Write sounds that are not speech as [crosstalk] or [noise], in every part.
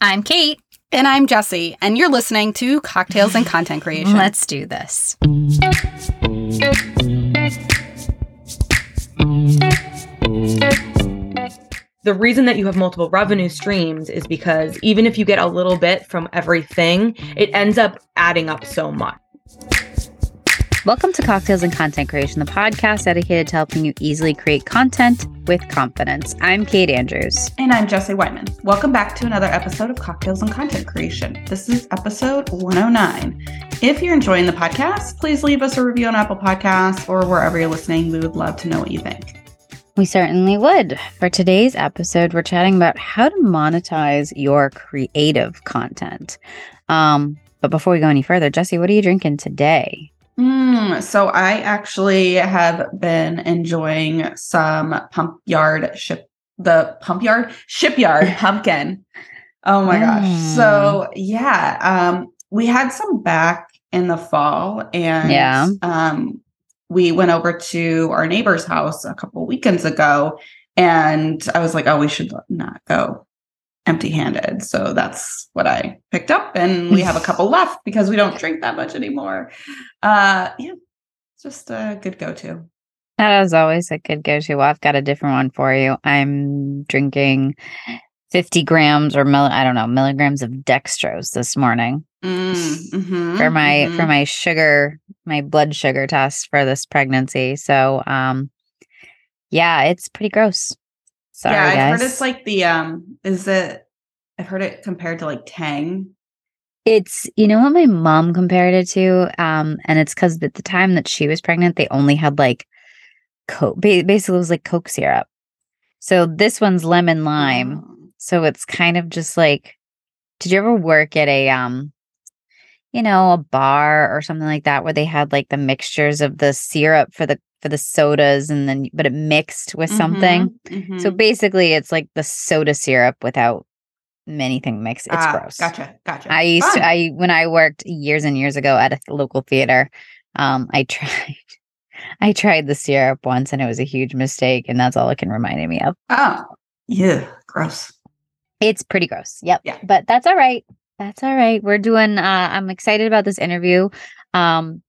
I'm Kate. And I'm Jesse, and you're listening to Cocktails and Content [laughs] Creation. Let's do this. The reason that you have multiple revenue streams is because even if you get a little bit from everything, it ends up adding up so much. Welcome to Cocktails and Content Creation, the podcast dedicated to helping you easily create content with confidence. I'm Kate Andrews. And I'm Jesse Whiteman. Welcome back to another episode of Cocktails and Content Creation. This is episode 109. If you're enjoying the podcast, please leave us a review on Apple Podcasts or wherever you're listening. We would love to know what you think. We certainly would. For today's episode, we're chatting about how to monetize your creative content. Um, but before we go any further, Jesse, what are you drinking today? Mm, so I actually have been enjoying some pump yard ship the pump yard shipyard pumpkin. Oh my mm. gosh. So yeah, um we had some back in the fall and yeah. um we went over to our neighbor's house a couple weekends ago and I was like, oh, we should not go empty handed. So that's what I picked up. And we have a [laughs] couple left because we don't drink that much anymore. Uh, yeah, it's just a good go to. That is always a good go to. Well, I've got a different one for you. I'm drinking 50 grams or mill, I don't know, milligrams of dextrose this morning. Mm, mm-hmm, for my mm-hmm. for my sugar my blood sugar test for this pregnancy so um yeah it's pretty gross Sorry, yeah, I've guys. heard it's like the um is it I've heard it compared to like Tang. It's you know what my mom compared it to, um, and it's because at the time that she was pregnant, they only had like coke. Basically, it was like Coke syrup. So this one's lemon lime. Oh. So it's kind of just like, did you ever work at a um, you know, a bar or something like that where they had like the mixtures of the syrup for the for the sodas and then but it mixed with something. Mm-hmm, So basically it's like the soda syrup without anything mixed. It's ah, gross. Gotcha. Gotcha. I used Fun. to I when I worked years and years ago at a local theater, um, I [laughs] tried I tried the syrup once and it was a huge mistake, and that's all it can remind me of. Oh, yeah, gross. It's pretty gross. Yep. Yeah. But that's all right. That's all right. We're doing uh I'm excited about this interview. Um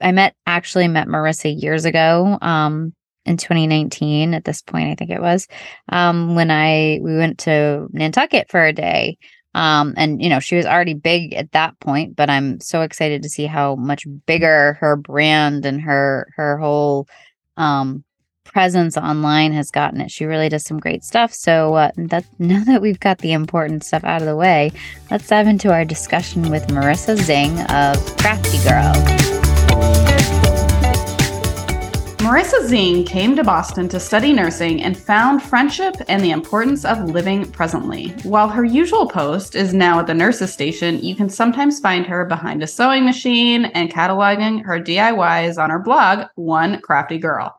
I met actually met Marissa years ago. Um in 2019 at this point I think it was um when I we went to Nantucket for a day. Um and you know she was already big at that point, but I'm so excited to see how much bigger her brand and her her whole um presence online has gotten it. She really does some great stuff. So uh, that [laughs] now that we've got the important stuff out of the way, let's dive into our discussion with Marissa Zing of Crafty Girl. Marissa Zing came to Boston to study nursing and found friendship and the importance of living presently. While her usual post is now at the nurses station, you can sometimes find her behind a sewing machine and cataloging her DIYs on her blog, One Crafty Girl.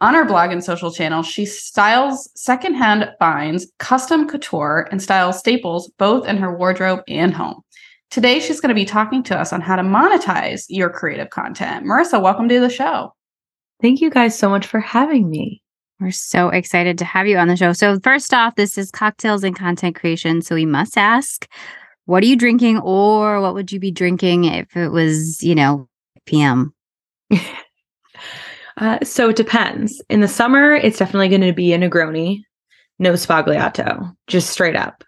On her blog and social channels, she styles secondhand finds, custom couture, and styles staples both in her wardrobe and home. Today, she's going to be talking to us on how to monetize your creative content. Marissa, welcome to the show. Thank you guys so much for having me. We're so excited to have you on the show. So, first off, this is cocktails and content creation. So, we must ask, what are you drinking, or what would you be drinking if it was, you know, PM? [laughs] Uh, so it depends. In the summer, it's definitely going to be a Negroni, no Sbagliato, just straight up.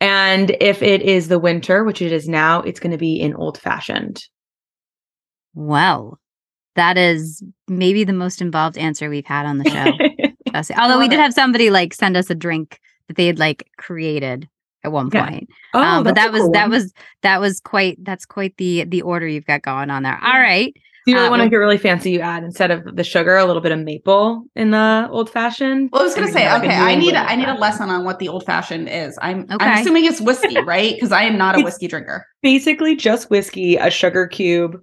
And if it is the winter, which it is now, it's going to be an old fashioned. Well, that is maybe the most involved answer we've had on the show. [laughs] Although we did have somebody like send us a drink that they had like created at one Yeah. point. Oh, um, but that was cool that one. was that was quite that's quite the the order you've got going on there. All right. Yeah. right. If you really uh, want to well- get really fancy, you add instead of the sugar, a little bit of maple in the old fashioned. Well, I was gonna say, you have, like, okay, I need a, I need a lesson on what the old fashioned is. I'm Okay. I'm assuming it's whiskey, [laughs] right? Because I am not a whiskey drinker. Basically, just whiskey, a sugar cube,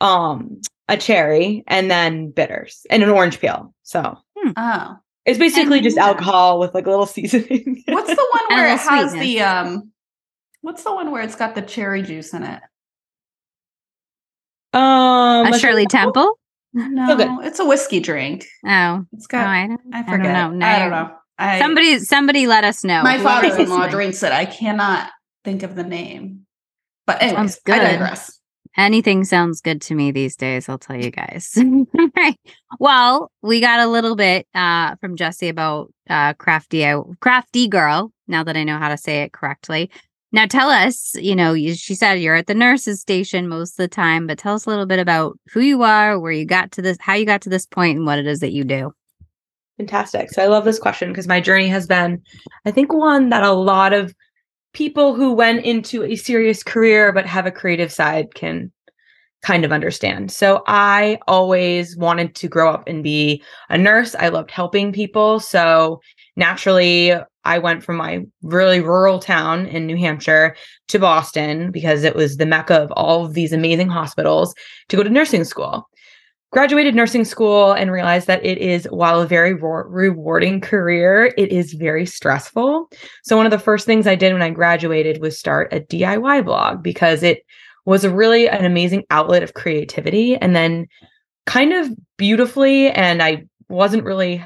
um, a cherry, and then bitters and an orange peel. So Oh, it's basically just yeah. alcohol with like a little [laughs] seasoning. what's the one where it has sweetness. the um? What's the one where it's got the cherry juice in it? um, A Shirley Temple? No, good. it's a whiskey drink. Oh, It's no, got. I don't, I I forget. don't know. I don't know. I, somebody somebody let us know. my father-in-law drinks it. I cannot think of the name. But anyways, Sounds I good. digress. Anything sounds good to me these days, I'll tell you guys. [laughs] Right. Well, we got a little bit uh, from Jesse about uh, crafty crafty girl. Now that I know how to say it correctly. Now tell us, you know, you, she said you're at the nurses station most of the time, but tell us a little bit about who you are, where you got to this, how you got to this point, and what it is that you do. Fantastic. So I love this question because my journey has been, I think, one that a lot of people who went into a serious career but have a creative side can kind of understand. So I always wanted to grow up and be a nurse. I loved helping people. So naturally, I went from my really rural town in New Hampshire to Boston because it was the mecca of all of these amazing hospitals to go to nursing school graduated nursing school and realized that it is while a very ro- rewarding career it is very stressful. So one of the first things i did when i graduated was start a diy blog because it was a really an amazing outlet of creativity and then kind of beautifully and i wasn't really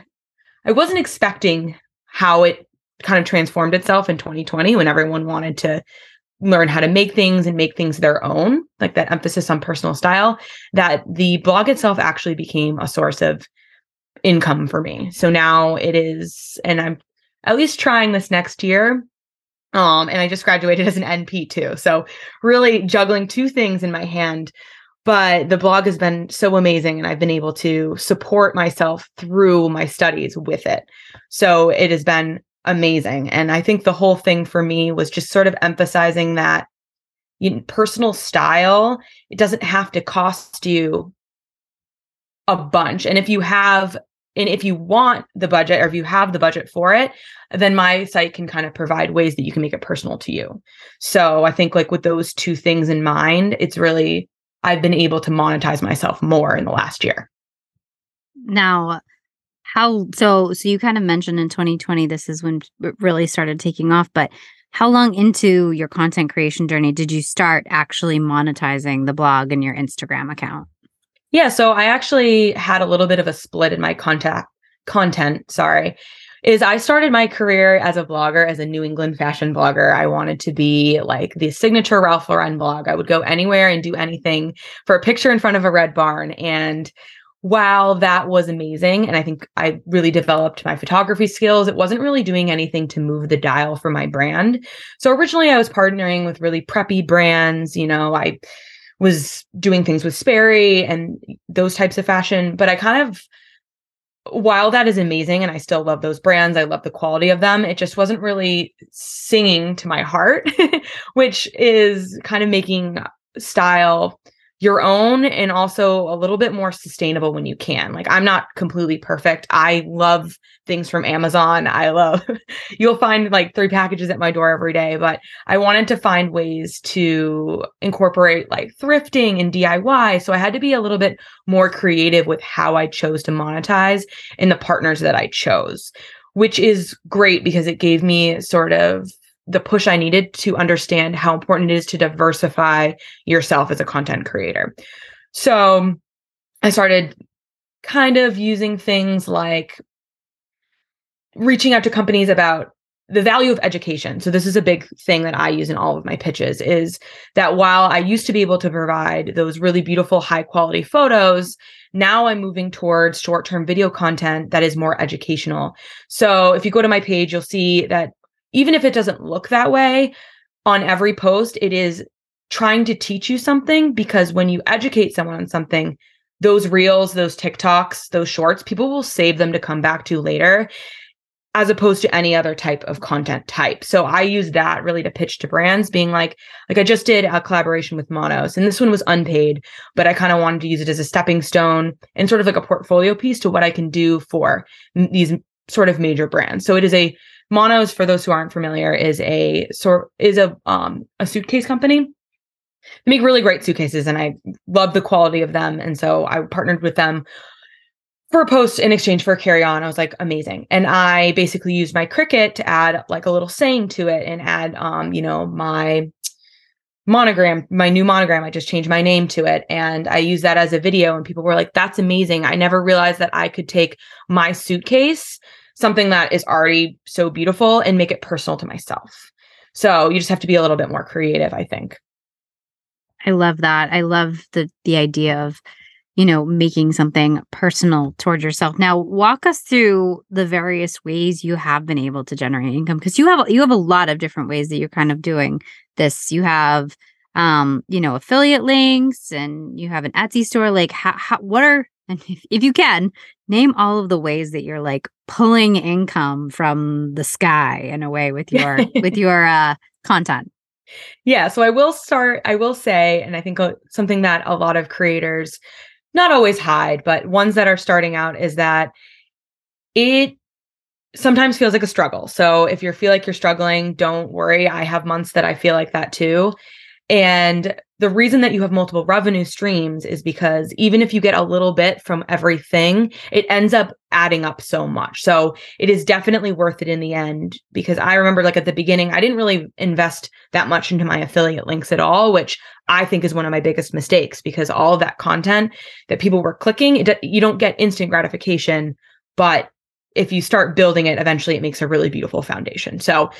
i wasn't expecting how it kind of transformed itself in 2020 when everyone wanted to learn how to make things and make things their own, like that emphasis on personal style, that the blog itself actually became a source of income for me. So now it is, and I'm at least trying this next year. Um, and I just graduated as an NP too. So really juggling two things in my hand. But the blog has been so amazing, and I've been able to support myself through my studies with it. So it has been amazing. And I think the whole thing for me was just sort of emphasizing that you know, personal style, it doesn't have to cost you a bunch. And if you have, and if you want the budget or if you have the budget for it, then my site can kind of provide ways that you can make it personal to you. So I think like with those two things in mind, it's really, I've been able to monetize myself more in the last year. Now, how so? So you kind of mentioned in 2020, this is when it really started taking off, but how long into your content creation journey did you start actually monetizing the blog and your Instagram account? Yeah, so I actually had a little bit of a split in my contact content, sorry. Is I started my career as a blogger, as a New England fashion blogger. I wanted to be like the signature Ralph Lauren blog. I would go anywhere and do anything for a picture in front of a red barn. And while that was amazing, and I think I really developed my photography skills, it wasn't really doing anything to move the dial for my brand. So originally I was partnering with really preppy brands. You know, I was doing things with Sperry and those types of fashion. But I kind of, while that is amazing and I still love those brands, I love the quality of them, it just wasn't really singing to my heart, [laughs] which is kind of making style your own and also a little bit more sustainable when you can. Like I'm not completely perfect. I love things from Amazon. I love [laughs] you'll find like three packages at my door every day, but I wanted to find ways to incorporate like thrifting and DIY. So I had to be a little bit more creative with how I chose to monetize and the partners that I chose, which is great because it gave me sort of the push I needed to understand how important it is to diversify yourself as a content creator. So I started kind of using things like reaching out to companies about the value of education. So this is a big thing that I use in all of my pitches is that while I used to be able to provide those really beautiful high quality photos, now I'm moving towards short-term video content that is more educational. So if you go to my page, you'll see that even if it doesn't look that way on every post, it is trying to teach you something because when you educate someone on something, those reels, those TikToks, those shorts, people will save them to come back to later as opposed to any other type of content type. So I use that really to pitch to brands being like like I just did a collaboration with Monos and this one was unpaid, but I kind of wanted to use it as a stepping stone and sort of like a portfolio piece to what I can do for these sort of major brands. So it is a Monos for those who aren't familiar is a sort is a um a suitcase company. They make really great suitcases and I love the quality of them and so I partnered with them for a post in exchange for a carry on. I was like, amazing. And I basically used my Cricut to add like a little saying to it and add, um, you know, my monogram, my new monogram. I just changed my name to it. And I used that as a video. And people were like, that's amazing. I never realized that I could take my suitcase something that is already so beautiful and make it personal to myself. So you just have to be a little bit more creative, I think. I love that. I love the the idea of you know making something personal towards yourself. Now, walk us through the various ways you have been able to generate income because you have you have a lot of different ways that you're kind of doing this. You have um, you know, affiliate links and you have an Etsy store like how, how what are and if, if you can name all of the ways that you're like pulling income from the sky in a way with your with [laughs] your uh content. Yeah so i will start i will say and i think uh, something that a lot of creators not always hide but ones that are starting out is that it sometimes feels like a struggle. So if you feel like you're struggling don't worry i have months that i feel like that too. And the reason that you have multiple revenue streams is because even if you get a little bit from everything, it ends up adding up so much. So it is definitely worth it in the end because I remember like at the beginning, I didn't really invest that much into my affiliate links at all, which I think is one of my biggest mistakes because all that content that people were clicking, it, you don't get instant gratification, but if you start building it, eventually it makes a really beautiful foundation. So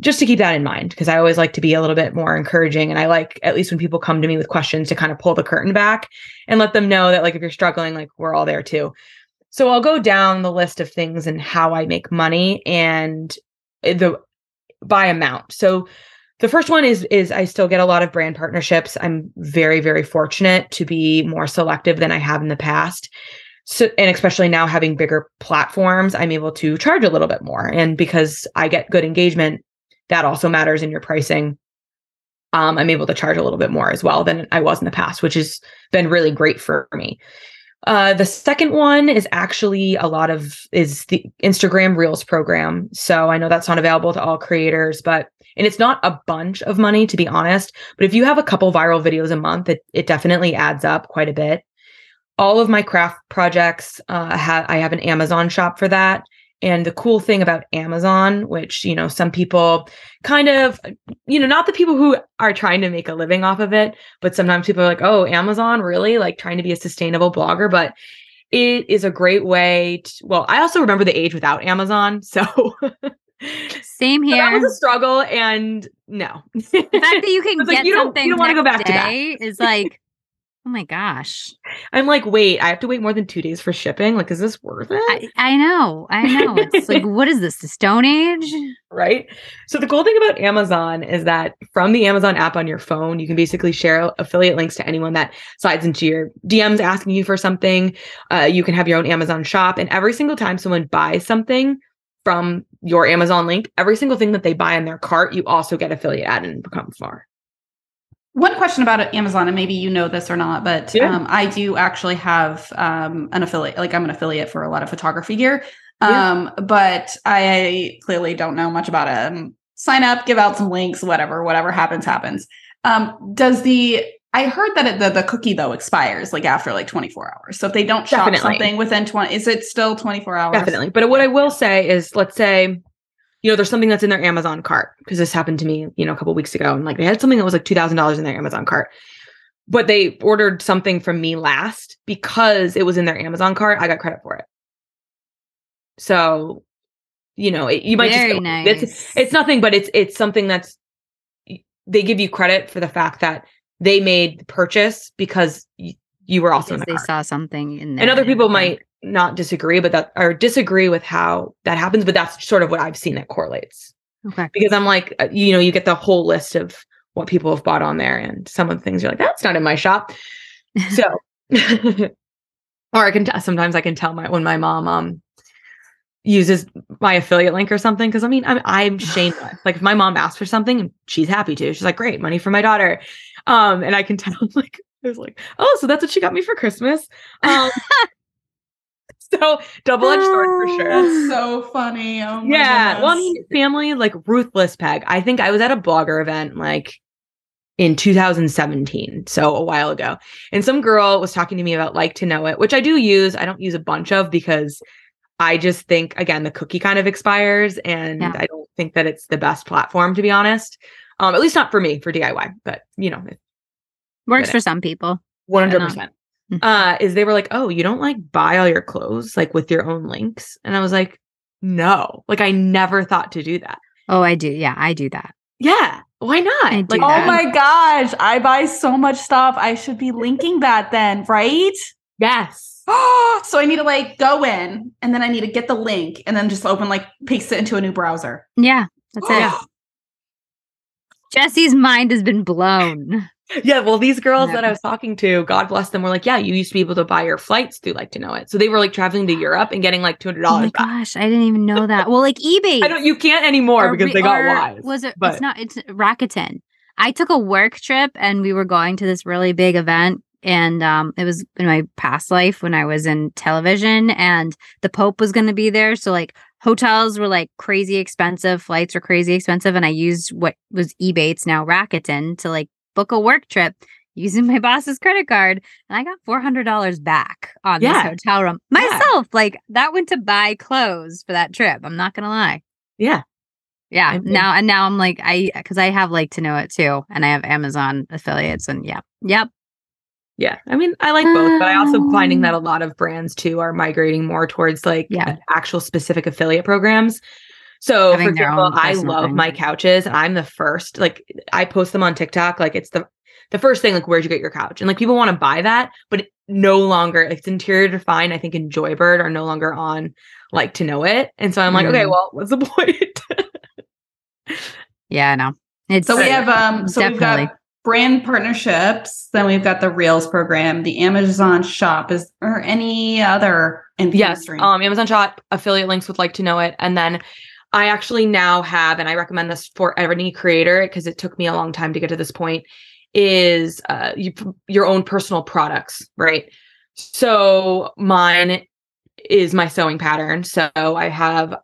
just to keep that in mind because I always like to be a little bit more encouraging and I like at least when people come to me with questions to kind of pull the curtain back and let them know that like if you're struggling like we're all there too. So I'll go down the list of things and how I make money and eh, the by amount. So the first one is is I still get a lot of brand partnerships. I'm very very fortunate to be more selective than I have in the past. So, and especially now having bigger platforms, I'm able to charge a little bit more. And because I get good engagement, that also matters in your pricing. Um, I'm able to charge a little bit more as well than I was in the past, which has been really great for me. Uh, the second one is actually a lot of is the Instagram Reels program. So I know that's not available to all creators, but and it's not a bunch of money to be honest. But if you have a couple viral videos a month, it it definitely adds up quite a bit. All of my craft projects, uh, ha- I have an Amazon shop for that. And the cool thing about Amazon, which, you know, some people kind of, you know, not the people who are trying to make a living off of it, but sometimes people are like, oh, Amazon, really? Like trying to be a sustainable blogger. But it is a great way to, well, I also remember the age without Amazon. [laughs] So same here. that was a struggle. And no. the fact that you [laughs] can get like, you something don't, you don't want to go back to that. is like, Oh my gosh. I'm like, wait, I have to wait more than two days for shipping. Like, is this worth it? I, I know. I know. It's like, [laughs] what is this? The Stone Age? Right. So, the cool thing about Amazon is that from the Amazon app on your phone, you can basically share affiliate links to anyone that slides into your DMs asking you for something. Uh, you can have your own Amazon shop. And every single time someone buys something, from your Amazon link, every single thing that they buy in their cart, you also get affiliate ad and become far. One question about Amazon, and maybe you know this or not, but yeah. um, I do actually have um, an affiliate. Like I'm an affiliate for a lot of photography gear, um, yeah. but I clearly don't know much about it. Um, sign up, give out some links, whatever. Whatever happens, happens. Um, does the I heard that it, the the cookie though expires like after like 24 hours. So if they don't shop Definitely. something within 20, is it still 24 hours? Definitely. But what I will say is, let's say you know, there's something that's in their Amazon cart because this happened to me, you know, a couple weeks ago, and like they had something that was like two thousand dollars in their Amazon cart, but they ordered something from me last because it was in their Amazon cart. I got credit for it. So, you know, it, you might Very just nice. it's it's nothing, but it's it's something that's they give you credit for the fact that they made the purchase because you, you were also because in the they cart. saw something in there. And other people might not disagree, but that or disagree with how that happens. But that's sort of what I've seen that correlates. Okay. Because I'm like, uh, you know, you get the whole list of what people have bought on there, and some of the things you're like, that's not in my shop. So, [laughs] or I can t- sometimes I can tell my when my mom um uses my affiliate link or something because I mean I'm I'm [laughs] shameless. like if my mom asks for something, she's happy to. She's like, great, money for my daughter. Um, and I can tell [laughs] like I was like, oh, so that's what she got me for Christmas. Um, [laughs] so double-edged sword for sure. That's so funny. Oh yeah. Goodness. Well, I mean, family like ruthless peg. I think I was at a blogger event like in 2017, so a while ago. And some girl was talking to me about like to know it, which I do use. I don't use a bunch of because I just think again the cookie kind of expires and yeah. I don't think that it's the best platform to be honest. Um at least not for me for DIY, but you know, it works for some people. 100%. Uh, is they were like, oh, you don't like buy all your clothes like with your own links, and I was like, no. Like I never thought to do that. Oh, I do. Yeah, I do that. Yeah. Why not? Like, that. Oh my gosh, I buy so much stuff. I should be linking that then, right? yes. Oh, [gasps] so I need to like go in and then I need to get the link and then just open like paste it into a new browser. Yeah, that's it. [gasps] Jesse's mind has been blown. Yeah, well, these girls that I was talking to, God bless them, were like, "Yeah, you used to be able to buy your flights through like to know it." So they were like traveling to Europe and getting like two hundred Oh dollars back. gosh, I didn't even know that. Well, like Ebates. I don't. You can't anymore or because they got wise. Was it? but- It's not. It's Rakuten. I took a work trip and we were going to this really big event. And um, it was in my past life when I was in television, and the Pope was going to be there. So like hotels were like crazy expensive, flights were crazy expensive, and I used what was Ebates. It's now Rakuten to like book a work trip using my [laughs] boss's credit card, and I got four hundred dollars back on Yeah. this hotel room Yeah. myself. Like that went to buy clothes for that trip. I'm not gonna lie. yeah, Yeah. I think- now and now I'm like I because I have like to know it too, and I have Amazon affiliates, and yeah, yep. yeah. I mean, I like both, but I also finding Um, that a lot of brands too are migrating more towards like Yeah. actual specific affiliate programs. So, Having for example, I love thing. my couches, and I'm the first. Like, I post them on TikTok. Like, it's the the first thing. Like, where'd you get your couch? And like, people want to buy that, but it no longer. It's interior defined. I think in Joybird are no longer on like to know it, and so I'm like, okay, Mm. well, what's the [laughs] point? Yeah, I know. It's So we have um so we've got brand partnerships, then we've got the Reels program, the Amazon shop is or any other income Yes. stream. Um, Amazon Shop affiliate links would like to know it. And then I actually now have, and I recommend this for any creator because it took me a long time to get to this point, is uh, you, your own personal products, right? So mine is my sewing pattern. So I have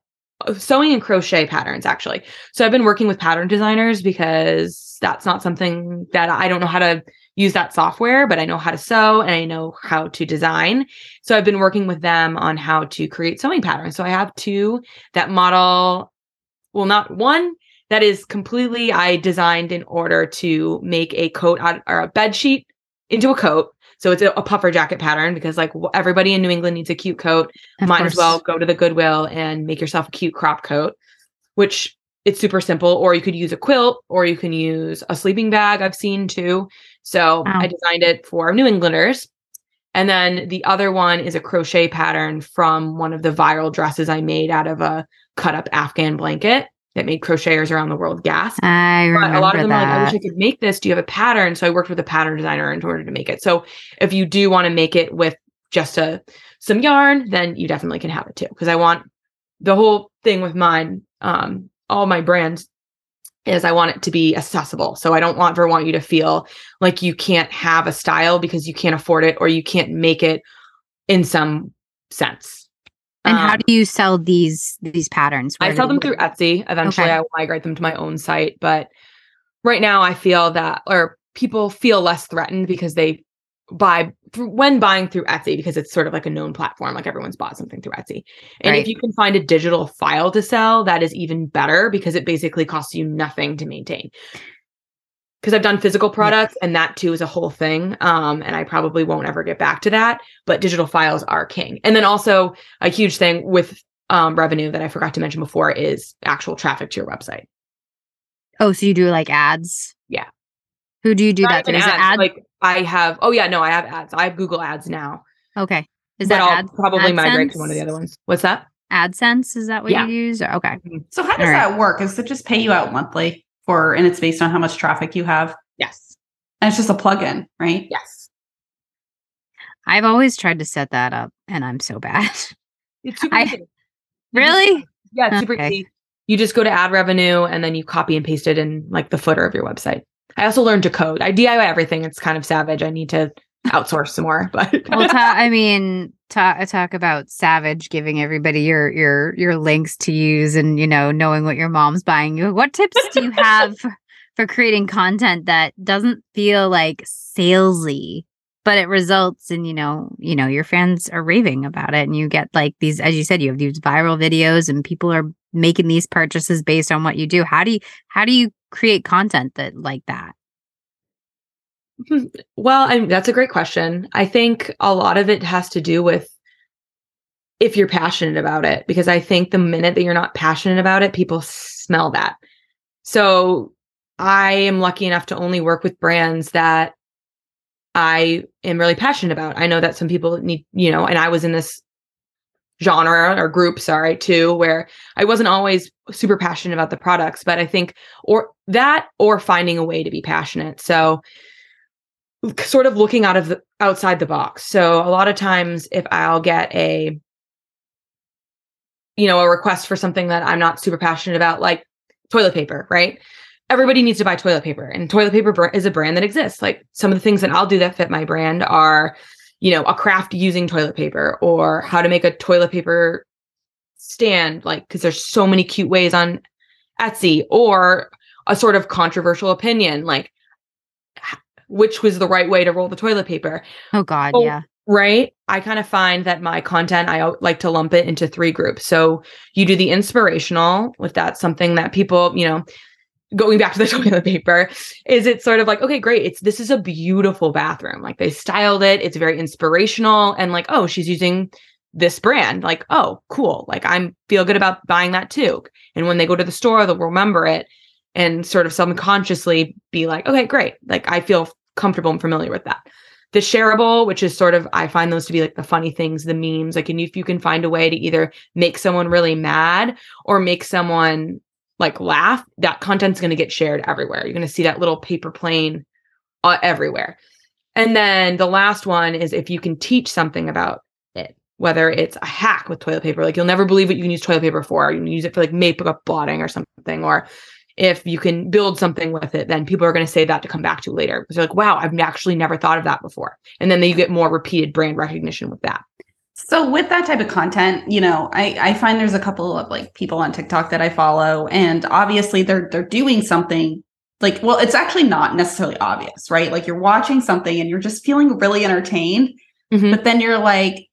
sewing and crochet patterns actually. So I've been working with pattern designers because that's not something that I don't know how to use that software, but I know how to sew and I know how to design. So I've been working with them on how to create sewing patterns. So I have two that model, well, not one that is completely I designed in order to make a coat out or a bed sheet into a coat. So it's a, a puffer jacket pattern because like everybody in New England needs a cute coat. of Might as well go to the Goodwill and make yourself a cute crop coat, which it's super simple. Or you could use a quilt or you can use a sleeping bag. I've seen too. So Wow. I designed it for New Englanders. And then the other one is a crochet pattern from one of the viral dresses I made out of a cut up Afghan blanket that made crocheters around the world gasp. I But remember a lot of them that. are like, I wish I could make this. Do you have a pattern? So I worked with a pattern designer in order to make it. So if you do want to make it with just a some yarn, then you definitely can have it too. Because I want the whole thing with mine, um, all my brands is I want it to be accessible. So I don't want ever want you to feel like you can't have a style because you can't afford it or you can't make it in some sense. And how Um, do you sell these these patterns? I sell them through Etsy. Eventually, Okay. I will migrate them to my own site. But right now, I feel that, or people feel less threatened because they buy through when buying through Etsy because it's sort of like a known platform. Like everyone's bought something through Etsy. And Right. if you can find a digital file to sell, that is even better because it basically costs you nothing to maintain. Because I've done physical products and that too is a whole thing. Um, and I probably won't ever get back to that. But digital files are king. And then also a huge thing with um, revenue that I forgot to mention before is actual traffic to your website. Oh, so you do like ads? Yeah. Who do you do Not that? even Is it ads, ad? Like I have. Oh yeah, no, I have ads. I have Google Ads now. okay. Is that I'll ad, probably migrate to one of the other ones. What's that? AdSense? Is that what Yeah. you use? Okay. so how does right. that work? Is it just pay you out monthly for and it's based on how much traffic you have? Yes. And it's just a plug-in, right? Yes. I've always tried to set that up, and I'm so bad. It's super I- easy. Really? yeah, it's super Okay. easy. You just go to ad revenue and then you copy and paste it in like the footer of your website. I also learned to code. I DIY everything. It's kind of savage. I need to outsource some more, [laughs] but well, ta- I mean, ta- uh, talk about Savage giving everybody your your your links to use, and you know, knowing what your mom's buying you. What tips do you [laughs] have for creating content that doesn't feel like salesy, but it results in you know, you know, your fans are raving about it, and you get like these, as you said, you have these viral videos, and people are making these purchases based on what you do. How do you how do you create content that like that? Well, I, that's a great question. I think a lot of it has to do with if you're passionate about it because I think the minute that you're not passionate about it, people smell that. So I am lucky enough to only work with brands that I am really passionate about. I know that some people need, you know, and I was in this genre or group, sorry, too, where I wasn't always super passionate about the products, but I think or that or finding a way to be passionate. So sort of looking out of the outside the box. So a lot of times if I'll get a you know, a request for something that I'm not super passionate about like toilet paper, right? Everybody needs to buy toilet paper and toilet paper is a brand that exists. Like some of the things that I'll do that fit my brand are you know, a craft using toilet paper or how to make a toilet paper stand, like, because there's so many cute ways on Etsy, or a sort of controversial opinion, like, which was the right way to roll the toilet paper. Oh, God. Oh, yeah. Right. I kind of find that my content, I like to lump it into three groups. So you do the inspirational, if that's something that people, you know, going back to the [laughs] toilet paper is it sort of like okay great it's this is a beautiful bathroom like they styled it it's very inspirational and like oh she's using this brand like oh cool like i'm feel good about buying that too and when they go to the store they'll remember it and sort of subconsciously be like okay great like i feel comfortable and familiar with that the shareable which is sort of i find those to be like the funny things the memes like and if you can find a way to either make someone really mad or make someone like laugh, that content's going to get shared everywhere. You're going to see that little paper plane uh, everywhere. And then the last one is if you can teach something about it, whether it's a hack with toilet paper, like you'll never believe what you can use toilet paper for. You can use it for like makeup blotting or something, or if you can build something with it, then people are going to say that to come back to later. Because they're like, wow, I've actually never thought of that before. And then you get more repeated brand recognition with that. So with that type of content, you know, I, I find there's a couple of like people on TikTok that I follow, and obviously they're they're doing something like well, it's actually not necessarily obvious, right? Like you're watching something and you're just feeling really entertained, mm-hmm. but then you're like,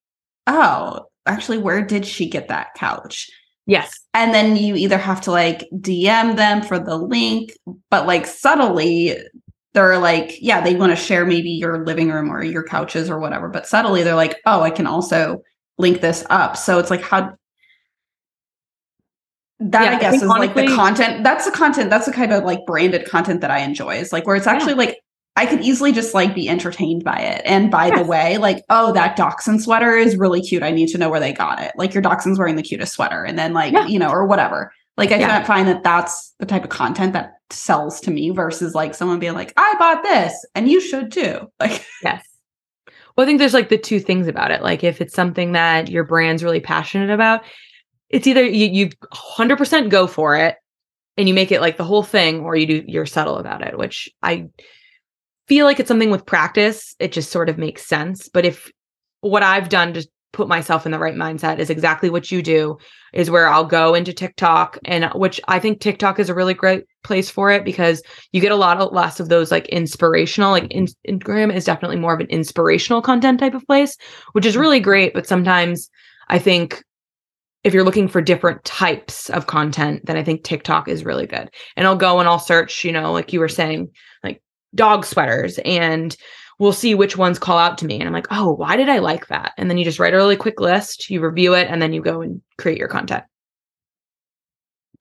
oh, actually, where did she get that couch? Yes. And then you either have to like DM them for the link, but like subtly they're like, yeah, they want to share maybe your living room or your couches or whatever, but subtly they're like, oh, I can also link this up. So it's like how that yeah, I guess I is like the content. That's the content. That's the kind of like branded content that I enjoy. Is like where it's actually yeah. like I could easily just like be entertained by it. And by yes. the way, like, oh, that Dachshund sweater is really cute. I need to know where they got it. Like your Dachshund's wearing the cutest sweater, and then like yeah. you know or whatever. Like I yeah. find that that's the type of content that sells to me versus like someone being like, I bought this and you should too. [laughs] Like, yes. Well, I think there's like the two things about it. Like, if it's something that your brand's really passionate about, it's either you, you 100% go for it and you make it like the whole thing, or you do, you're subtle about it, which I feel like it's something with practice. It just sort of makes sense. But if what I've done to put myself in the right mindset is exactly what you do is where I'll go into TikTok and uh, which I think TikTok is a really great place for it because you get a lot of less of those like inspirational like in- Instagram is definitely more of an inspirational content type of place which is really great but sometimes I think if you're looking for different types of content then I think TikTok is really good and I'll go and I'll search you know like you were saying dog sweaters and we'll see which ones call out to me. And I'm like, oh, why did I like that? And then you just write a really quick list, you review it, and then you go and create your content.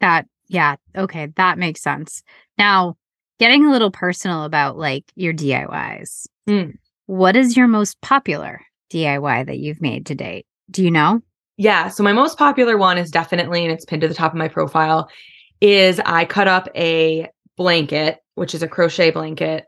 That, yeah. Okay. That makes sense. Now, getting a little personal about like your DIYs. Mm. What is your most popular DIY that you've made to date? Do you know? Yeah. So my most popular one is definitely, and it's pinned to the top of my profile, is I cut up a blanket, which is a crochet blanket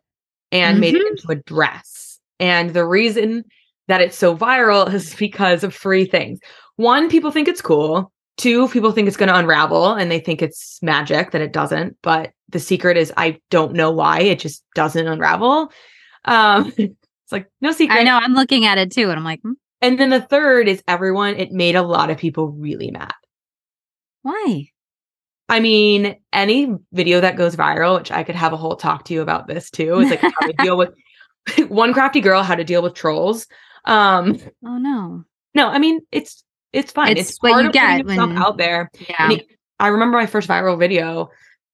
and mm-hmm. made it mm-hmm. into a dress. And the reason that it's so viral is [laughs] because of three things. One, people think it's cool. Two, people think it's going to unravel and they think it's magic that it doesn't. But the secret is I don't know why it just doesn't unravel. Um, [laughs] it's like no secret. I know. I'm looking at it too, and I'm like, hmm. and then the third is everyone. It made a lot of people really mad. Why? I mean, any video that goes viral, which I could have a whole talk to you about this too, is like how to deal with [laughs] one crafty girl, how to deal with trolls. Um, oh no, no, I mean it's it's fine. It's, it's what you get when out there. Yeah. I remember my first viral video.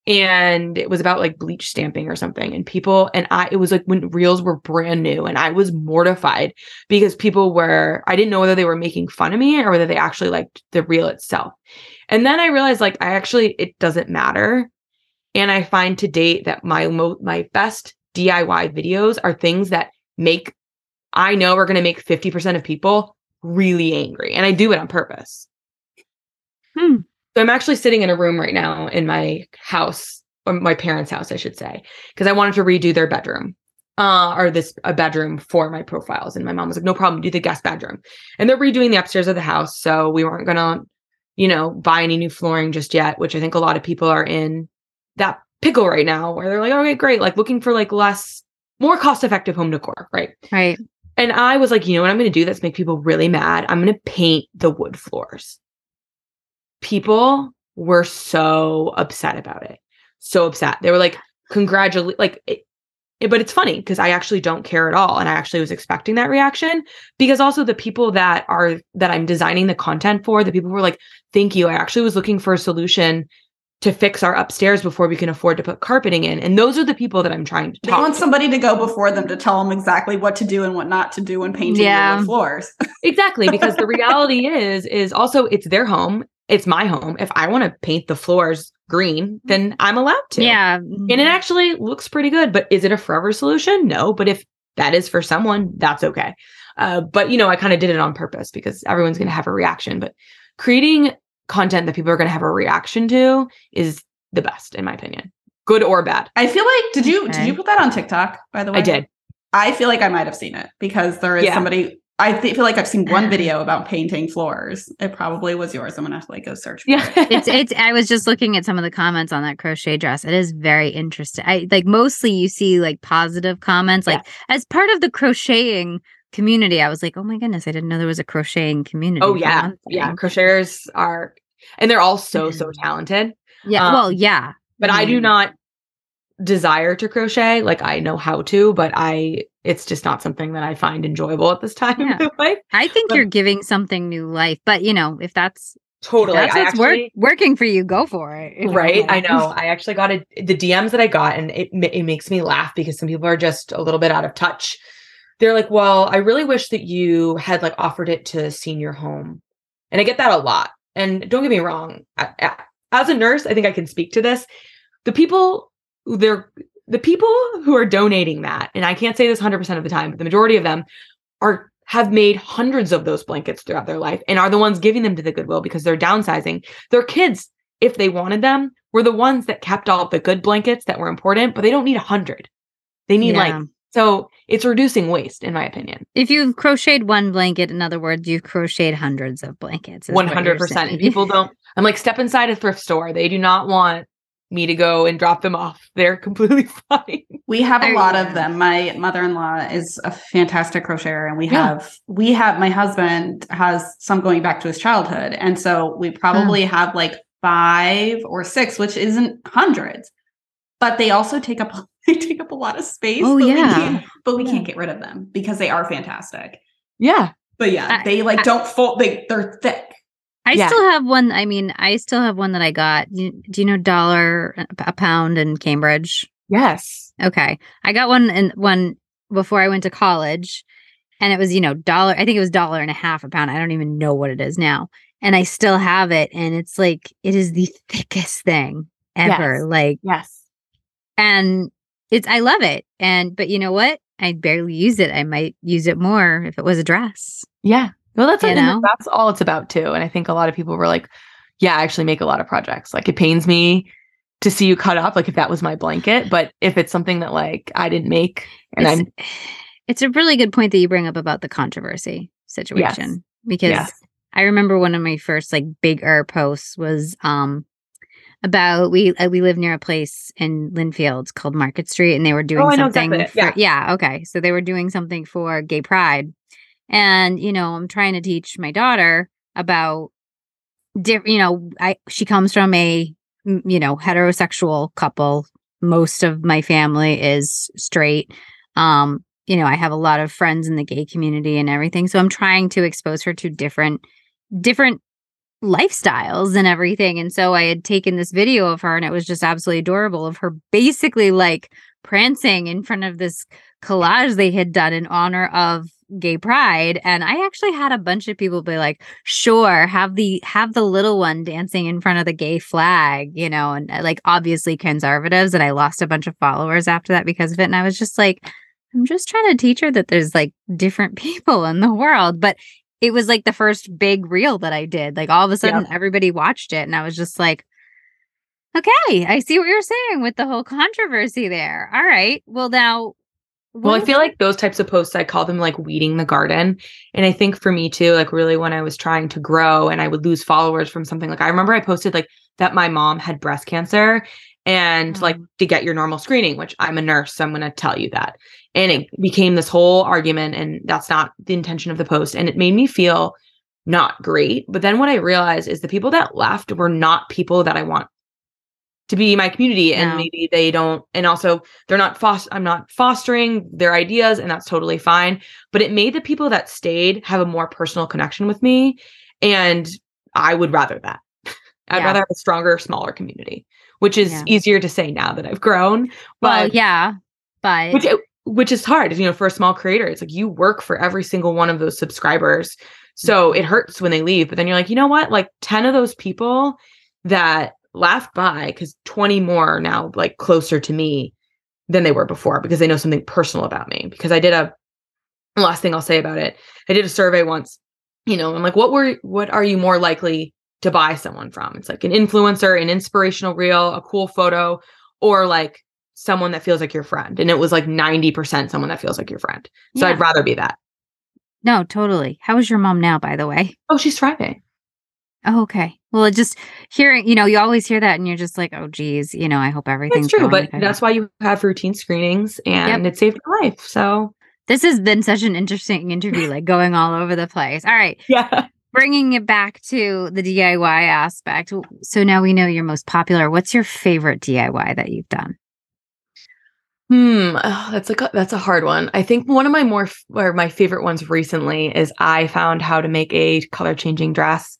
and it was about like bleach stamping or something and people and i it was like when reels were brand new and i was mortified because people were i didn't know whether they were making fun of me or whether they actually liked the reel itself and then i realized like i actually it doesn't matter and i find to date that my mo- my best diy videos are things that make i know are going to make 50% of people really angry and i do it on purpose Hmm. so I'm actually sitting in a room right now in my house, or my parents' house, I should say, because I wanted to redo their bedroom. Uh, or this a bedroom for my profiles. And my mom was like, no problem, do the guest bedroom. And they're redoing the upstairs of the house. So we weren't gonna, you know, buy any new flooring just yet, which I think a lot of people are in that pickle right now where they're like, okay, great, like looking for like less, more cost-effective home decor, right? Right. And I was like, you know what I'm going to do that's make people really mad? I'm going to paint the wood floors. People were so upset about it. So upset. They were like, congratulate, like, it, it- but it's funny because I actually don't care at all. And I actually was expecting that reaction because also the people that are, that I'm designing the content for, the people were like, thank you. I actually was looking for a solution to fix our upstairs before we can afford to put carpeting in. And those are the people that I'm trying to They want to. somebody to go before them to tell them exactly what to do and what not to do when painting Yeah. the floors. [laughs] exactly because the reality is is also it's their home it's my home if i want to paint the floors green then i'm allowed to Yeah. and it actually looks pretty good but is it a forever solution no but if that is for someone that's okay uh, but you know i kind of did it on purpose because everyone's going to have a reaction but creating content that people are going to have a reaction to is the best in my opinion good or bad I feel like did you did you put that on TikTok by the way? i did I feel like I might have seen it because there is Yeah. somebody. I thi- feel like I've seen one [sighs] video about painting floors. It probably was yours. I'm gonna have to like go search. For yeah it. [laughs] it's it's I was just looking at some of the comments on that crochet dress. It is very interesting. I like mostly you see like positive comments. Like as part of the crocheting community, I was like, oh my goodness, I didn't know there was a crocheting community. oh yeah yeah crocheters are and they're all so so talented Yeah. Um, well, yeah. but I do Mm. not desire to crochet. Like I know how to, but I it's just not something that I find enjoyable at this time Yeah. in my life. I think but- you're giving something new life. But you know, if that's if Totally. that's what's actually, work, working for you, go for it. right. I know. I actually got a, the DMs that I got, and it it makes me laugh because some people are just a little bit out of touch. They're like, "Well, I really wish that you had like offered it to senior home," and I get that a lot. And don't get me wrong, I- I- as a nurse, I think I can speak to this. The people, they're the people who are donating that, and I can't say this 100% of the time, but the majority of them are have made hundreds of those blankets throughout their life and are the ones giving them to the Goodwill because they're downsizing. Their kids, if they wanted them, were the ones that kept all the good blankets that were important, but they don't need a hundred. They need Yeah. like so it's reducing waste, in my opinion. If you've crocheted one blanket, in other words, you've crocheted hundreds of blankets. One hundred percent. saying. People don't. I'm like step inside a thrift store. They do not want me to go and drop them off. [laughs] They're completely [laughs] fine. We have a lot of them. My mother-in-law is a fantastic crocheter and we Yeah. have we have my husband has some going back to his childhood. And so we probably hmm. have like 5 or 6 which isn't hundreds. But they also take up [laughs] they take up a lot of space. Oh, but we yeah. can't, but we Yeah. can't get rid of them because they are fantastic. Yeah. But yeah, I- they like I- don't fold they they're thick. I Yeah. still have one. I mean, I still have one that I got. You, do you know dollar a a pound in Cambridge? Yes. Okay, I got one in one before I went to college, and it was you know dollar. I think it was dollar and a half a pound. I don't even know what it is now, and I still have it, and it's like it is the [laughs] thickest thing ever. Yes. Like, Yes. and it's I love it, and but you know what? I barely use it. I might use it more if it was a dress. Yeah. Well, that's You know? that's all it's about too. And I think a lot of people were like, "Yeah, I actually make a lot of projects. Like it pains me to see you cut up. Like if that was my blanket, but if it's something that like I didn't make, and it's, I'm it's a really good point that you bring up about the controversy situation because yes, I remember one of my first like big er posts was um about we uh, we live near a place in Lynnfield called Market Street and they were doing Oh, know something for yeah okay so they were doing something for gay pride and you know I'm trying to teach my daughter about different you know I she comes from a you know heterosexual couple most of my family is straight um you know I have a lot of friends in the gay community and everything so I'm trying to expose her to different different lifestyles and everything. And so I had taken this video of her and it was just absolutely adorable of her basically like prancing in front of this collage they had done in honor of gay pride and i actually had a bunch of people be like sure have the have the little one dancing in front of the gay flag you know and uh, like obviously conservatives and i lost a bunch of followers after that because of it and i was just like i'm just trying to teach her that there's like different [laughs] people in the world but it was like the first big reel that i did like all of a sudden Yep. everybody watched it and i was just like okay i see what you're saying with the whole controversy there all right well now Well, I feel like those types of posts, I call them like weeding the garden. And I think for me too, like really when I was trying to grow and I would lose followers from something, like I remember I posted like that my mom had breast cancer and like Mm. to get your normal screening, which I'm a nurse, so I'm going to tell you that. And it became this whole argument, and that's not the intention of the post. And it made me feel not great. But then what I realized is the people that left were not people that I want to be my community and No. maybe they don't and also they're not foster i'm not fostering their ideas and that's totally fine but it made the people that stayed have a more personal connection with me and i would rather that [laughs] i'd Yeah. rather have a stronger smaller community which is Yeah. easier to say now that i've grown well but yeah but which which is hard you know for a small creator it's like you work for every single one of those subscribers so Mm-hmm. it hurts when they leave but then you're like you know what like 10 of those people that laughed by because 20 more are now like closer to me than they were before because they know something personal about me because i did a last thing i'll say about it i did a survey once you know i'm like what were what are you more likely to buy someone from? It's like an influencer an inspirational reel a cool photo or like someone that feels like your friend and it was like 90% someone that feels like your friend so yeah. i'd rather be that. No totally how is your mom now by the way? Oh she's thriving. Oh okay well it just hearing you know you always hear that and you're just like oh geez you know i hope everything's that's true but that's why you have routine screenings and it saved your life so this has been such an interesting interview like going all over the place. All right [laughs] yeah. bringing it back to the diy aspect so now we know your most popular what's your favorite diy that you've done? Hmm, oh, that's like a, that's a hard one. I think one of my more or my favorite ones recently is I found how to make a color changing dress.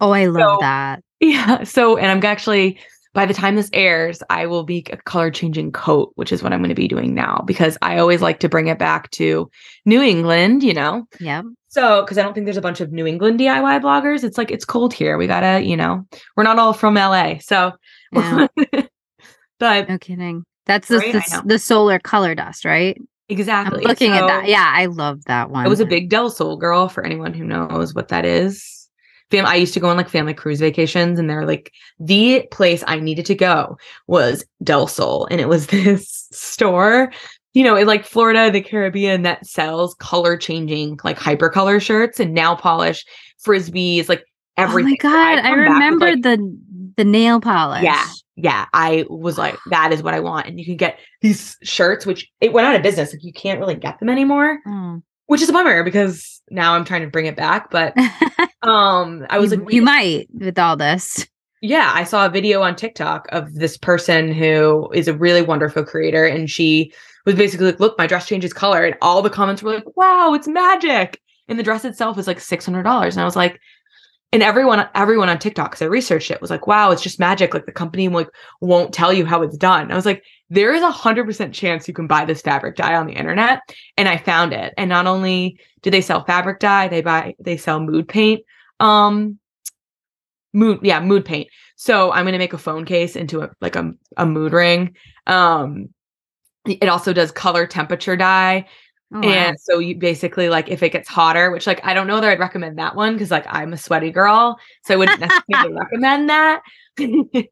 Oh i love So- that Yeah. So, and I'm actually by the time this airs, I will be a color changing coat, which is what I'm going to be doing now because I always like to bring it back to New England, you know. Yeah. So, because I don't think there's a bunch of New England DIY bloggers. It's like it's cold here. We gotta, you know, we're not all from LA. So, Yeah. [laughs] but no kidding that's the, Right, the, the solar color dust right exactly. i'm looking at that yeah i love that one It was a big Del Sol girl for anyone who knows what that is. Fam- I used to go on like family cruise vacations, and they're like the place I needed to go was Del Sol, and it was [laughs] this store, you know, in like Florida, the Caribbean, that sells color changing like hypercolor shirts and nail polish, frisbees, like everything. Oh my god, I come back with, remember like, the the nail polish. Yeah. yeah, I was like, that is what I want. And you can get these shirts, which it went out of business. Like you can't really get them anymore, Oh. Which is a bummer because now I'm trying to bring it back. But [laughs] um, I was you, like, you might with all this. yeah, I saw a video on TikTok of this person who is a really wonderful creator, and she was basically like, "Look, my dress changes color," and all the comments were like, "Wow, it's magic!" And the dress itself is like six hundred dollars, and I was like, and everyone, everyone on TikTok, because I researched it, was like, "Wow, it's just magic!" Like the company like won't tell you how it's done. I was like, there is a hundred percent chance you can buy this fabric dye on the internet, and I found it. And not only do they sell fabric dye, they buy they sell mood paint. Um, mood yeah mood paint so i'm going to make a phone case into a like a, a mood ring um it also does color temperature dye Oh, wow. and so you basically like if it gets hotter which like i don't know that i'd recommend that one because like i'm a sweaty girl so i wouldn't necessarily [laughs] recommend that [laughs]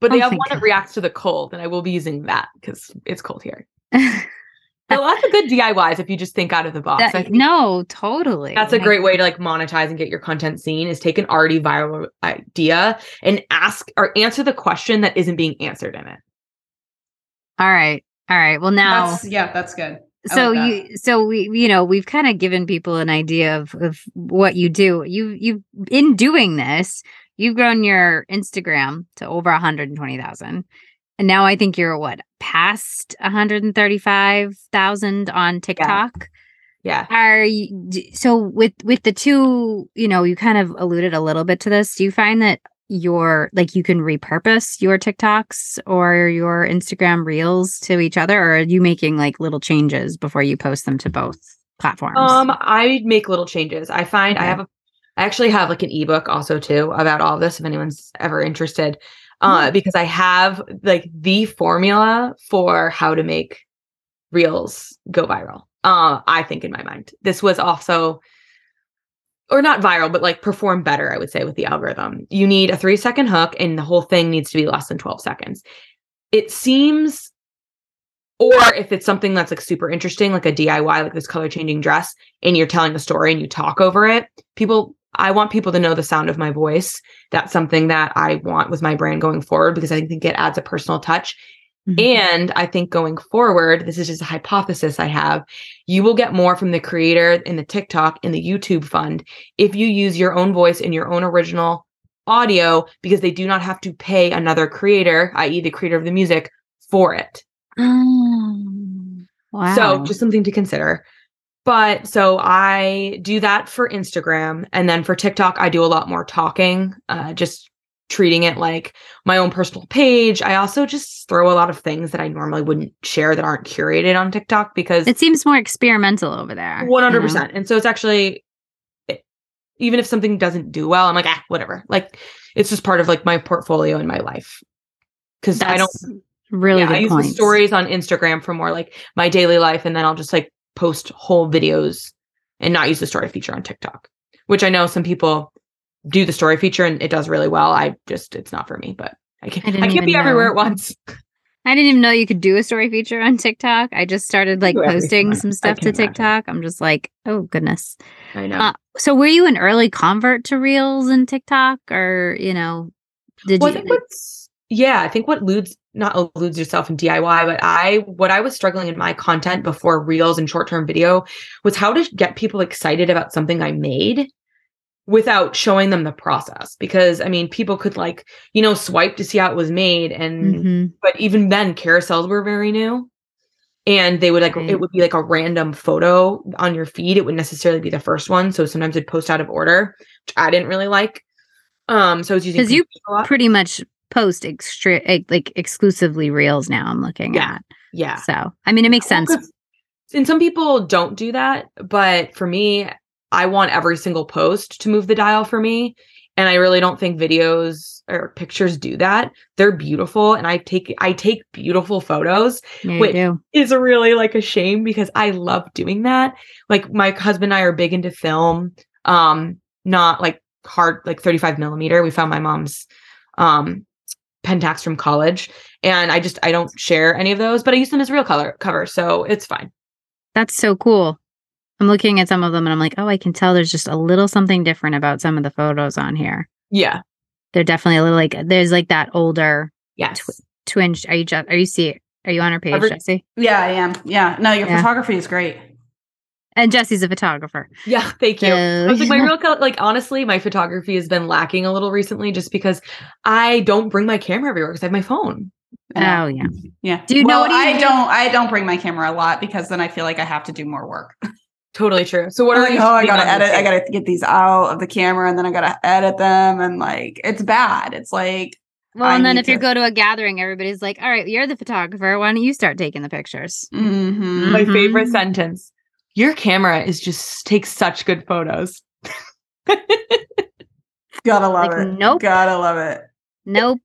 but oh, they Oh have my one that reacts to the cold and i will be using that because it's cold here [laughs] so lots of good diys if you just think out of the box That- I think no, totally. that's a great way to like monetize and get your content seen is take an already viral idea and ask or answer the question that isn't being answered in it. All right. All right. Well, now That's yeah, that's good. I so like you so we you know we've kind of given people an idea of of what you do you you in doing this you've grown your instagram to over 120000 and now i think you're what past 135000 on tiktok Yeah. Are you, so with with the two, you know, you kind of alluded a little bit to this. Do you find that your like you can repurpose your TikToks or your Instagram reels to each other or are you making like little changes before you post them to both platforms? Um, I make little changes. I find I have a I actually have like an ebook also too about all this if anyone's ever interested. Uh, because I have like the formula for how to make reels go viral. Uh, I think in my mind. This was also or not viral, but like perform better, I would say, with the algorithm. You need a three second hook, and the whole thing needs to be less than 12 seconds. It seems, or if it's something that's like super interesting, like a DIY, like this color changing dress, and you're telling a story and you talk over it, people, I want people to know the sound of my voice. That's something that I want with my brand going forward because I think it adds a personal touch. Mhm. And I think going forward, this is just a hypothesis I have, you will get more from the creator in the TikTok and the YouTube fund if you use your own voice and your own original audio because they do not have to pay another creator, i.e., the creator of the music, for it. Oh, wow. So just something to consider. But so I do that for Instagram. And then for TikTok, I do a lot more talking, uh, just treating it like my own personal page. I also just throw a lot of things that I normally wouldn't share that aren't curated on TikTok because it seems more experimental over there. you one hundred know? And so it's actually even if something doesn't do well, I'm like, ah, whatever. Like it's just part of like my portfolio in my life. Because I don't really yeah, I use points. the stories on Instagram for more like my daily life, and then I'll just like post whole videos and not use the story feature on TikTok, which I know some people do the story feature and it does really well. I just it's not for me, but I can't I I, can't be everywhere at once. [laughs] I didn't even know you could do a story feature on TikTok. I just started like posting some stuff to can imagine. TikTok. I'm just like, oh goodness. I know. Uh, so were you an early convert to Reels and TikTok, or you know, did well, you? Yeah, I think what eludes not eludes yourself in DIY, but I what I was struggling in my content before reels and short term video was how to get people excited about something I made without showing them the process. Because I mean, people could like you know swipe to see how it was made, and Mhm. but even then, carousels were very new. And they would like Right. it would be like a random photo on your feed. It wouldn't necessarily be the first one. So sometimes it'd post out of order, which I didn't really like. Um, so I was using 'Cause you pictures a lot. pretty much post extra like exclusively Reels now. I'm looking Yeah. at. yeah. So I mean, it makes sense. And some people don't do that, but for me, I want every single post to move the dial for me. And I really don't think videos or pictures do that. They're beautiful and I take I take beautiful photos. Yeah, do. Is really like a shame because I love doing that. Like my husband and I are big into film. Um, not like hard like 35 millimeter. We found my mom's um Pentax from college. And I just I don't share any of those, but I use them as real color cover. So it's fine. That's so cool. I'm looking at some of them and I'm like, oh, I can tell there's just a little something different about some of the photos on here. Yeah. They're definitely a little like there's like that older Yes. twinge. Are you Je- are you see are you on her page, Every- Jesse? Yeah, I am. Yeah. No, your Yeah. photography is great. And Jesse's a photographer. Yeah, thank you. I So- was like, my real like honestly, my photography has been lacking a little recently just because I don't bring my camera everywhere because I have my phone. Yeah. Oh yeah. Yeah. Do you know what do you I do? don't I don't bring my camera a lot because then I feel like I have to do more work. [laughs] Totally true. So what I'm are like, you? oh, I gotta edit. I gotta get these out of the camera and then I gotta edit them and like it's bad. It's like Well, I and then need if you go to a gathering, everybody's like, "All right, you're the photographer. Why don't you start taking the pictures?" mhm. My favorite sentence. Your camera is just takes such good photos. [laughs] gotta love Like, it. nope. Gotta love it. Nope,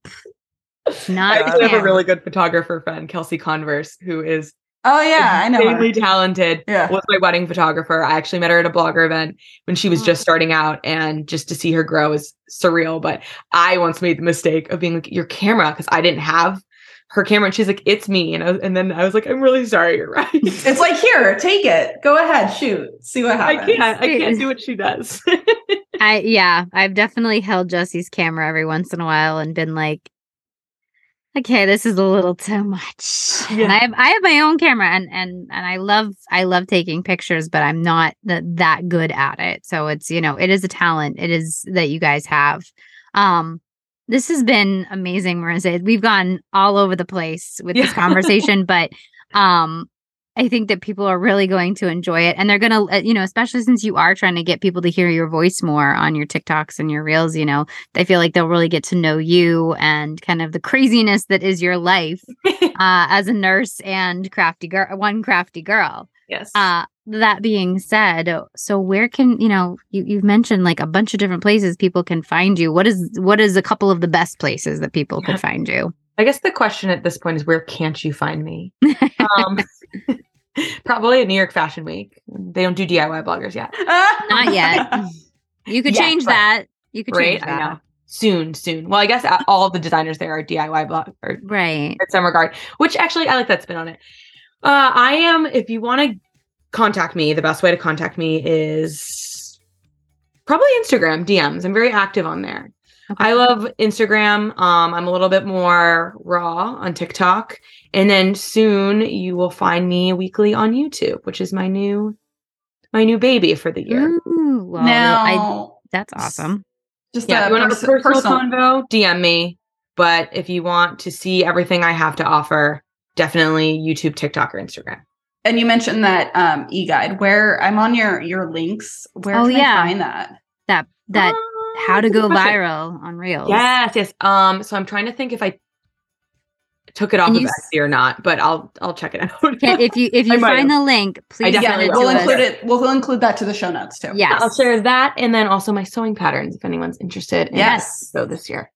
not I actually have a really good photographer friend, Kelsey Converse, who is Oh yeah, I know. her. insanely talented. Yeah. Was my wedding photographer. I actually met her at a blogger event when she was Oh. just starting out, and just to see her grow is surreal. But I once made the mistake of being like, "Your camera," because I didn't have her camera, and she's like, "It's me," and I was, and then I was like, "I'm really sorry. You're right. It's like here, take it. Go ahead, shoot. See what happens. I can't. I can't do [laughs] what she does." [laughs] I yeah, I've definitely held Jesse's camera every once in a while and been like, okay, this is a little too much. And I have I have my own camera and and and I love I love taking pictures, but I'm not th- that good at it. So it's you know it is a talent. It is that you guys have. Um, this has been amazing, Marissa. We've gone all over the place with this [laughs] conversation, but um. I think that people are really going to enjoy it. And they're going to, you know, especially since you are trying to get people to hear your voice more on your TikToks and your Reels, you know, they feel like they'll really get to know you and kind of the craziness that is your life [laughs] uh, as a nurse and crafty girl, one crafty girl. Yes. Uh, that being said, so where can, you know, you, you've mentioned like a bunch of different places people can find you. What is, what is a couple of the best places that people Yeah. could find you? I guess the question at this point is where can't you find me? [laughs] Um, [laughs] probably at New York Fashion Week. They don't do DIY bloggers yet. Not yet. [laughs] You could Yeah, change that. You could change Right? I that. know. Soon, soon. Well, I guess all of the designers there are DIY bloggers, Right. in some regard, which actually I like that spin on it. Uh, I am, if you want to contact me, the best way to contact me is probably Instagram DMs. I'm very active on there. Okay. I love Instagram. Um, I'm a little bit more raw on TikTok. And then soon you will find me weekly on YouTube, which is my new my new baby for the year. Ooh, well, now, I, that's awesome. just Yeah, a if you want pers- a personal, personal convo, DM me. But if you want to see everything I have to offer, definitely YouTube, TikTok, or Instagram. And you mentioned that um, e-guide where I'm on your your links. Where Oh, can yeah. I find that? That that Uh, how to go viral on Reels. Yes, yes. Um, so I'm trying to think if I took it off And of you s- Etsy or not, but I'll I'll check it [laughs] out. If you if you might find the link, please send definitely it will. to we'll us. include it. We'll include that to the show notes too. Yes. I'll share that, and then also my sewing patterns if anyone's interested. in Yes. So this year.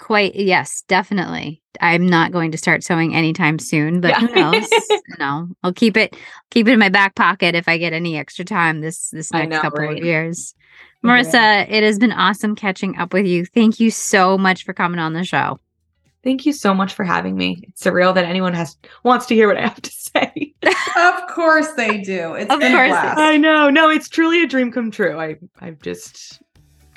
Quite yes, definitely. I'm not going to start sewing anytime soon, but Yeah. who knows? [laughs] you know, I'll keep it keep it in my back pocket if I get any extra time this this next know, couple right? of years. Yeah. Marissa, it has been awesome catching up with you. Thank you so much for coming on the show. Thank you so much for having me. It's surreal that anyone has wants to hear what I have to [laughs] say. [laughs] Of course they do. It's Of been a course. I know. No, it's truly a dream come true. I I've just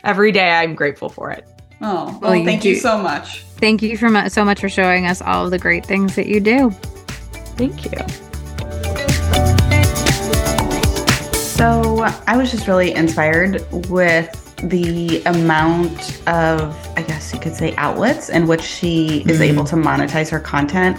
every day I'm grateful for it. Oh, well, Well, you thank you so much. Thank you for mu- so much for showing us all of the great things that you do. Thank you. So I was just really inspired with the amount of, I guess you could say, outlets in which she is Mhm. able to monetize her content.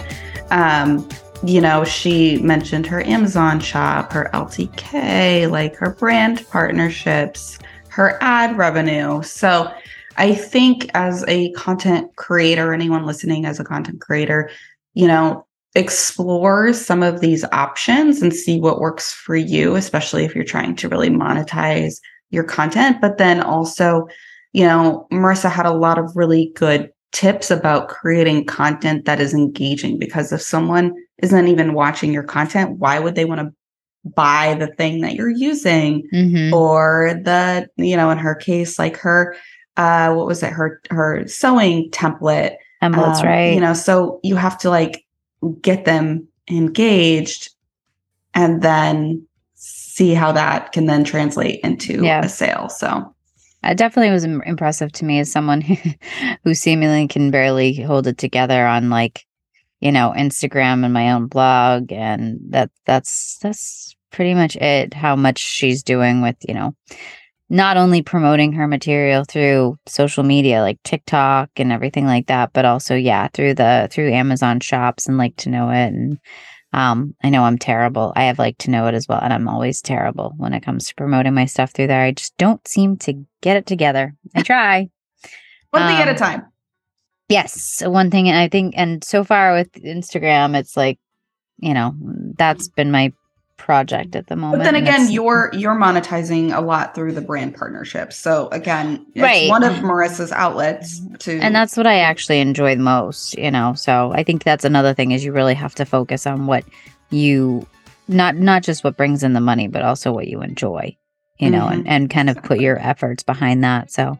Um, you know, she mentioned her Amazon shop, her LTK, like her brand partnerships, her ad revenue. So I think as a content creator, anyone listening as a content creator, you know, explore some of these options and see what works for you, especially if you're trying to really monetize your content. But then also, you know, Marissa had a lot of really good tips about creating content that is engaging because if someone isn't even watching your content, why would they want to buy the thing that you're using? Mm-hmm. or the you know in her case like her uh what was it her her sewing template Templates, um, right? you know so you have to like get them engaged and then see how that can then translate into Yeah. a sale so It definitely was impressive to me as someone [laughs] who, who seemingly can barely hold it together on like, you know, Instagram and my own blog, and that that's that's pretty much it. How much she's doing with you know, not only promoting her material through social media like TikTok and everything like that, but also yeah through the through Amazon shops and like to know it and. Um, I know I'm terrible. I have like to know it as well, and I'm always terrible when it comes to promoting my stuff through there. I just don't seem to get it together. I try. [laughs] one thing at a Um, time yes, one thing, and I think, and so far with Instagram, it's like, you know, that's been my project at the moment. but then again it's- you're you're monetizing a lot through the brand partnerships so again it's Right. one of marissa's outlets to and that's what I actually enjoy the most, you know. So I think that's another thing is you really have to focus on what you not not just what brings in the money, but also what you enjoy, you know, and, and kind of put your efforts behind that. So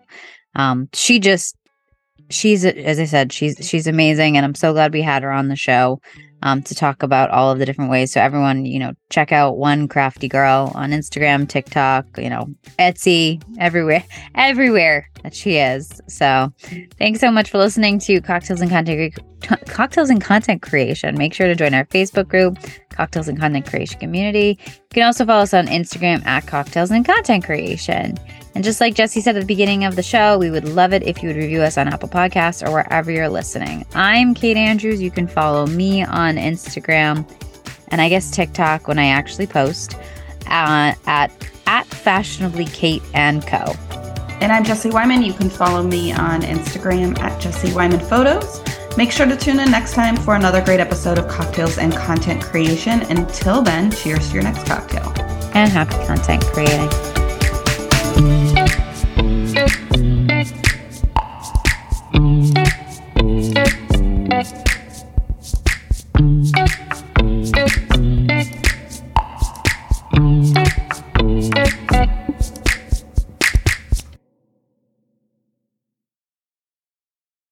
um she just she's as I said, she's she's amazing and I'm so glad we had her on the show um to talk about all of the different ways. So everyone, you know, check out one crafty girl on Instagram, TikTok, you know, Etsy, everywhere, [laughs] everywhere that she is. So Thanks so much for listening to Cocktails and Content [laughs] Cocktails and Content Creation. Make sure to join our Facebook group, Cocktails and Content Creation Community. You can also follow us on Instagram at Cocktails and Content Creation. And just like Jesse said at the beginning of the show, we would love it if you would review us on Apple Podcasts or wherever you're listening. I'm Kate Andrews. You can follow me on Instagram and I guess TikTok when I actually post uh, at at fashionably Kate and Co. And I'm Jesse Wyman. You can follow me on Instagram at Jesse Wyman Photos. Make sure to tune in next time for another great episode of Cocktails and Content Creation. Until then, cheers to your next cocktail. And happy content creating. Mm-hmm.